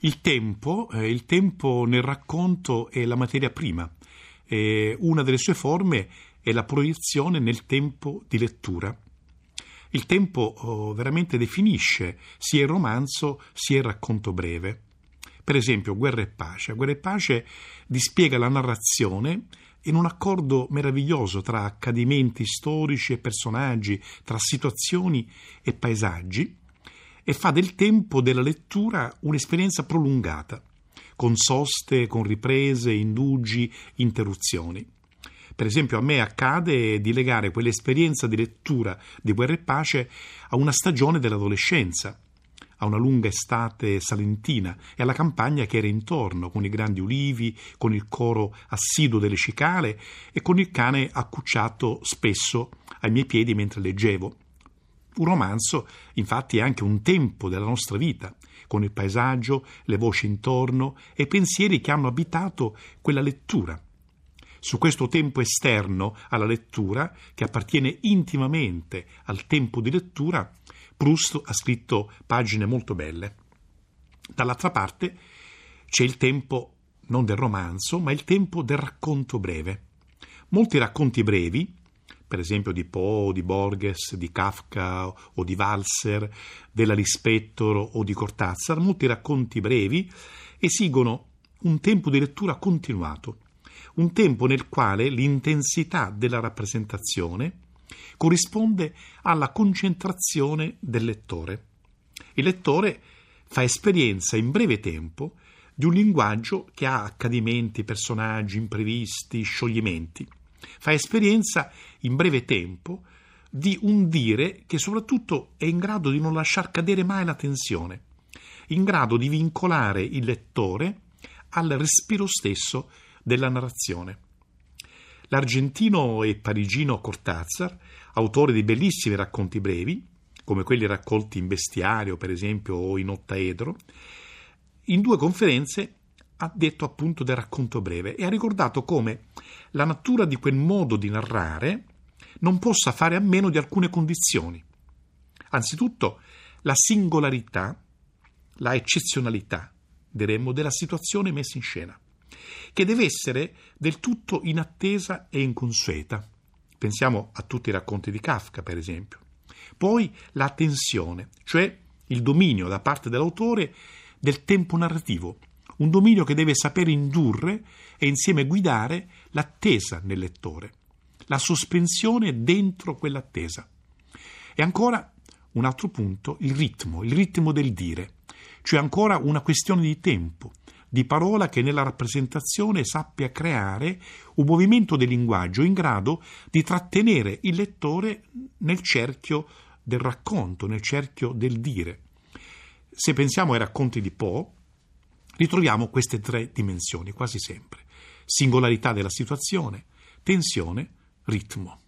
Il tempo, eh, il tempo nel racconto è la materia prima. Eh, una delle sue forme è la proiezione nel tempo di lettura. Il tempo oh, veramente definisce sia il romanzo sia il racconto breve. Per esempio, Guerra e Pace. Guerra e Pace dispiega la narrazione in un accordo meraviglioso tra accadimenti storici e personaggi, tra situazioni e paesaggi, e fa del tempo della lettura un'esperienza prolungata, con soste, con riprese, indugi, interruzioni. Per esempio, a me accade di legare quell'esperienza di lettura di Guerra e Pace a una stagione dell'adolescenza, a una lunga estate salentina e alla campagna che era intorno, con i grandi ulivi, con il coro assiduo delle cicale e con il cane accucciato spesso ai miei piedi mentre leggevo. Un romanzo, infatti, è anche un tempo della nostra vita, con il paesaggio, le voci intorno e pensieri che hanno abitato quella lettura. Su questo tempo esterno alla lettura, che appartiene intimamente al tempo di lettura, Proust ha scritto pagine molto belle. Dall'altra parte c'è il tempo non del romanzo, ma il tempo del racconto breve. Molti racconti brevi, per esempio di Poe, di Borges, di Kafka o di Walser, della Lispettor o di Cortázar, molti racconti brevi esigono un tempo di lettura continuato, un tempo nel quale l'intensità della rappresentazione corrisponde alla concentrazione del lettore. Il lettore fa esperienza in breve tempo di un linguaggio che ha accadimenti, personaggi, imprevisti, scioglimenti fa esperienza in breve tempo di un dire che soprattutto è in grado di non lasciar cadere mai la tensione, in grado di vincolare il lettore al respiro stesso della narrazione. L'argentino e parigino Cortázar, autore di bellissimi racconti brevi, come quelli raccolti in Bestiario, per esempio, o in Ottaedro, in due conferenze ha detto appunto del racconto breve e ha ricordato come la natura di quel modo di narrare non possa fare a meno di alcune condizioni. Anzitutto la singolarità, la eccezionalità, diremmo, della situazione messa in scena, che deve essere del tutto inattesa e inconsueta. Pensiamo a tutti i racconti di Kafka, per esempio. Poi la tensione, cioè il dominio da parte dell'autore del tempo narrativo, un dominio che deve sapere indurre e insieme guidare l'attesa nel lettore, la sospensione dentro quell'attesa. E ancora un altro punto, il ritmo, il ritmo del dire, cioè ancora una questione di tempo, di parola che nella rappresentazione sappia creare un movimento del linguaggio in grado di trattenere il lettore nel cerchio del racconto, nel cerchio del dire. Se pensiamo ai racconti di Poe, ritroviamo queste tre dimensioni quasi sempre. Singolarità della situazione, tensione, ritmo.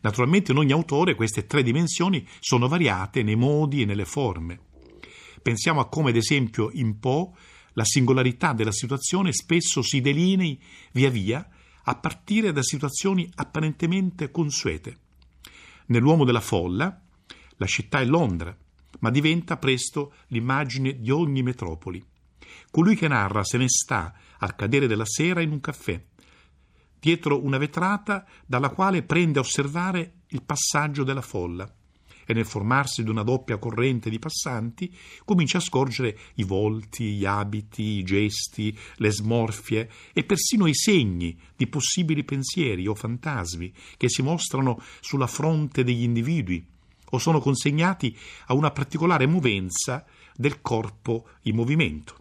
Naturalmente in ogni autore queste tre dimensioni sono variate nei modi e nelle forme. Pensiamo a come, ad esempio, in Poe la singolarità della situazione spesso si delinei via via a partire da situazioni apparentemente consuete. Nell'uomo della folla, la città è Londra, ma diventa presto l'immagine di ogni metropoli. Colui che narra se ne sta al cadere della sera in un caffè, dietro una vetrata dalla quale prende a osservare il passaggio della folla e nel formarsi di una doppia corrente di passanti comincia a scorgere i volti, gli abiti, i gesti, le smorfie e persino i segni di possibili pensieri o fantasmi che si mostrano sulla fronte degli individui o sono consegnati a una particolare movenza del corpo in movimento.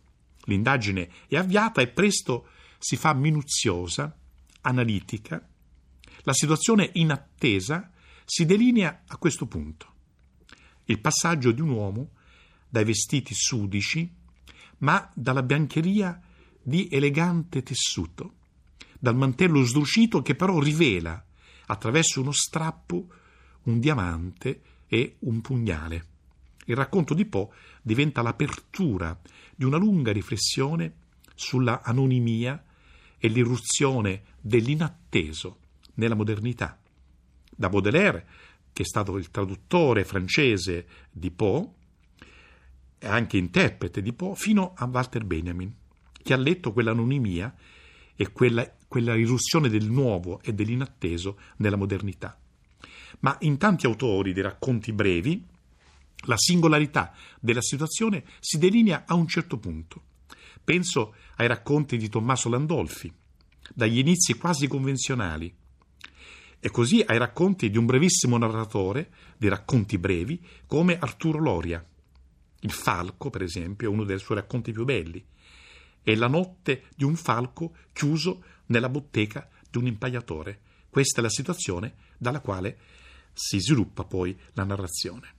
L'indagine è avviata e presto si fa minuziosa, analitica. La situazione in attesa si delinea a questo punto. Il passaggio di un uomo dai vestiti sudici, ma dalla biancheria di elegante tessuto, dal mantello sdrucito che però rivela, attraverso uno strappo, un diamante e un pugnale. Il racconto di Poe diventa l'apertura di una lunga riflessione sulla anonimia e l'irruzione dell'inatteso nella modernità. Da Baudelaire, che è stato il traduttore francese di Poe, e anche interprete di Poe, fino a Walter Benjamin, che ha letto quell'anonimia e quella, quella irruzione del nuovo e dell'inatteso nella modernità. Ma in tanti autori di racconti brevi, la singolarità della situazione si delinea a un certo punto. Penso ai racconti di Tommaso Landolfi, dagli inizi quasi convenzionali, e così ai racconti di un brevissimo narratore di racconti brevi come Arturo Loria. Il falco, per esempio, è uno dei suoi racconti più belli. È la notte di un falco chiuso nella bottega di un impaiatore. Questa è la situazione dalla quale si sviluppa poi la narrazione.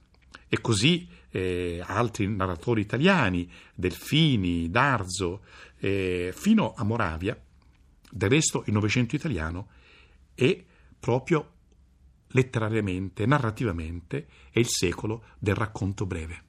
E così eh, altri narratori italiani, Delfini, Darzo, eh, fino a Moravia. Del resto il Novecento italiano è proprio letterariamente, narrativamente, è il secolo del racconto breve.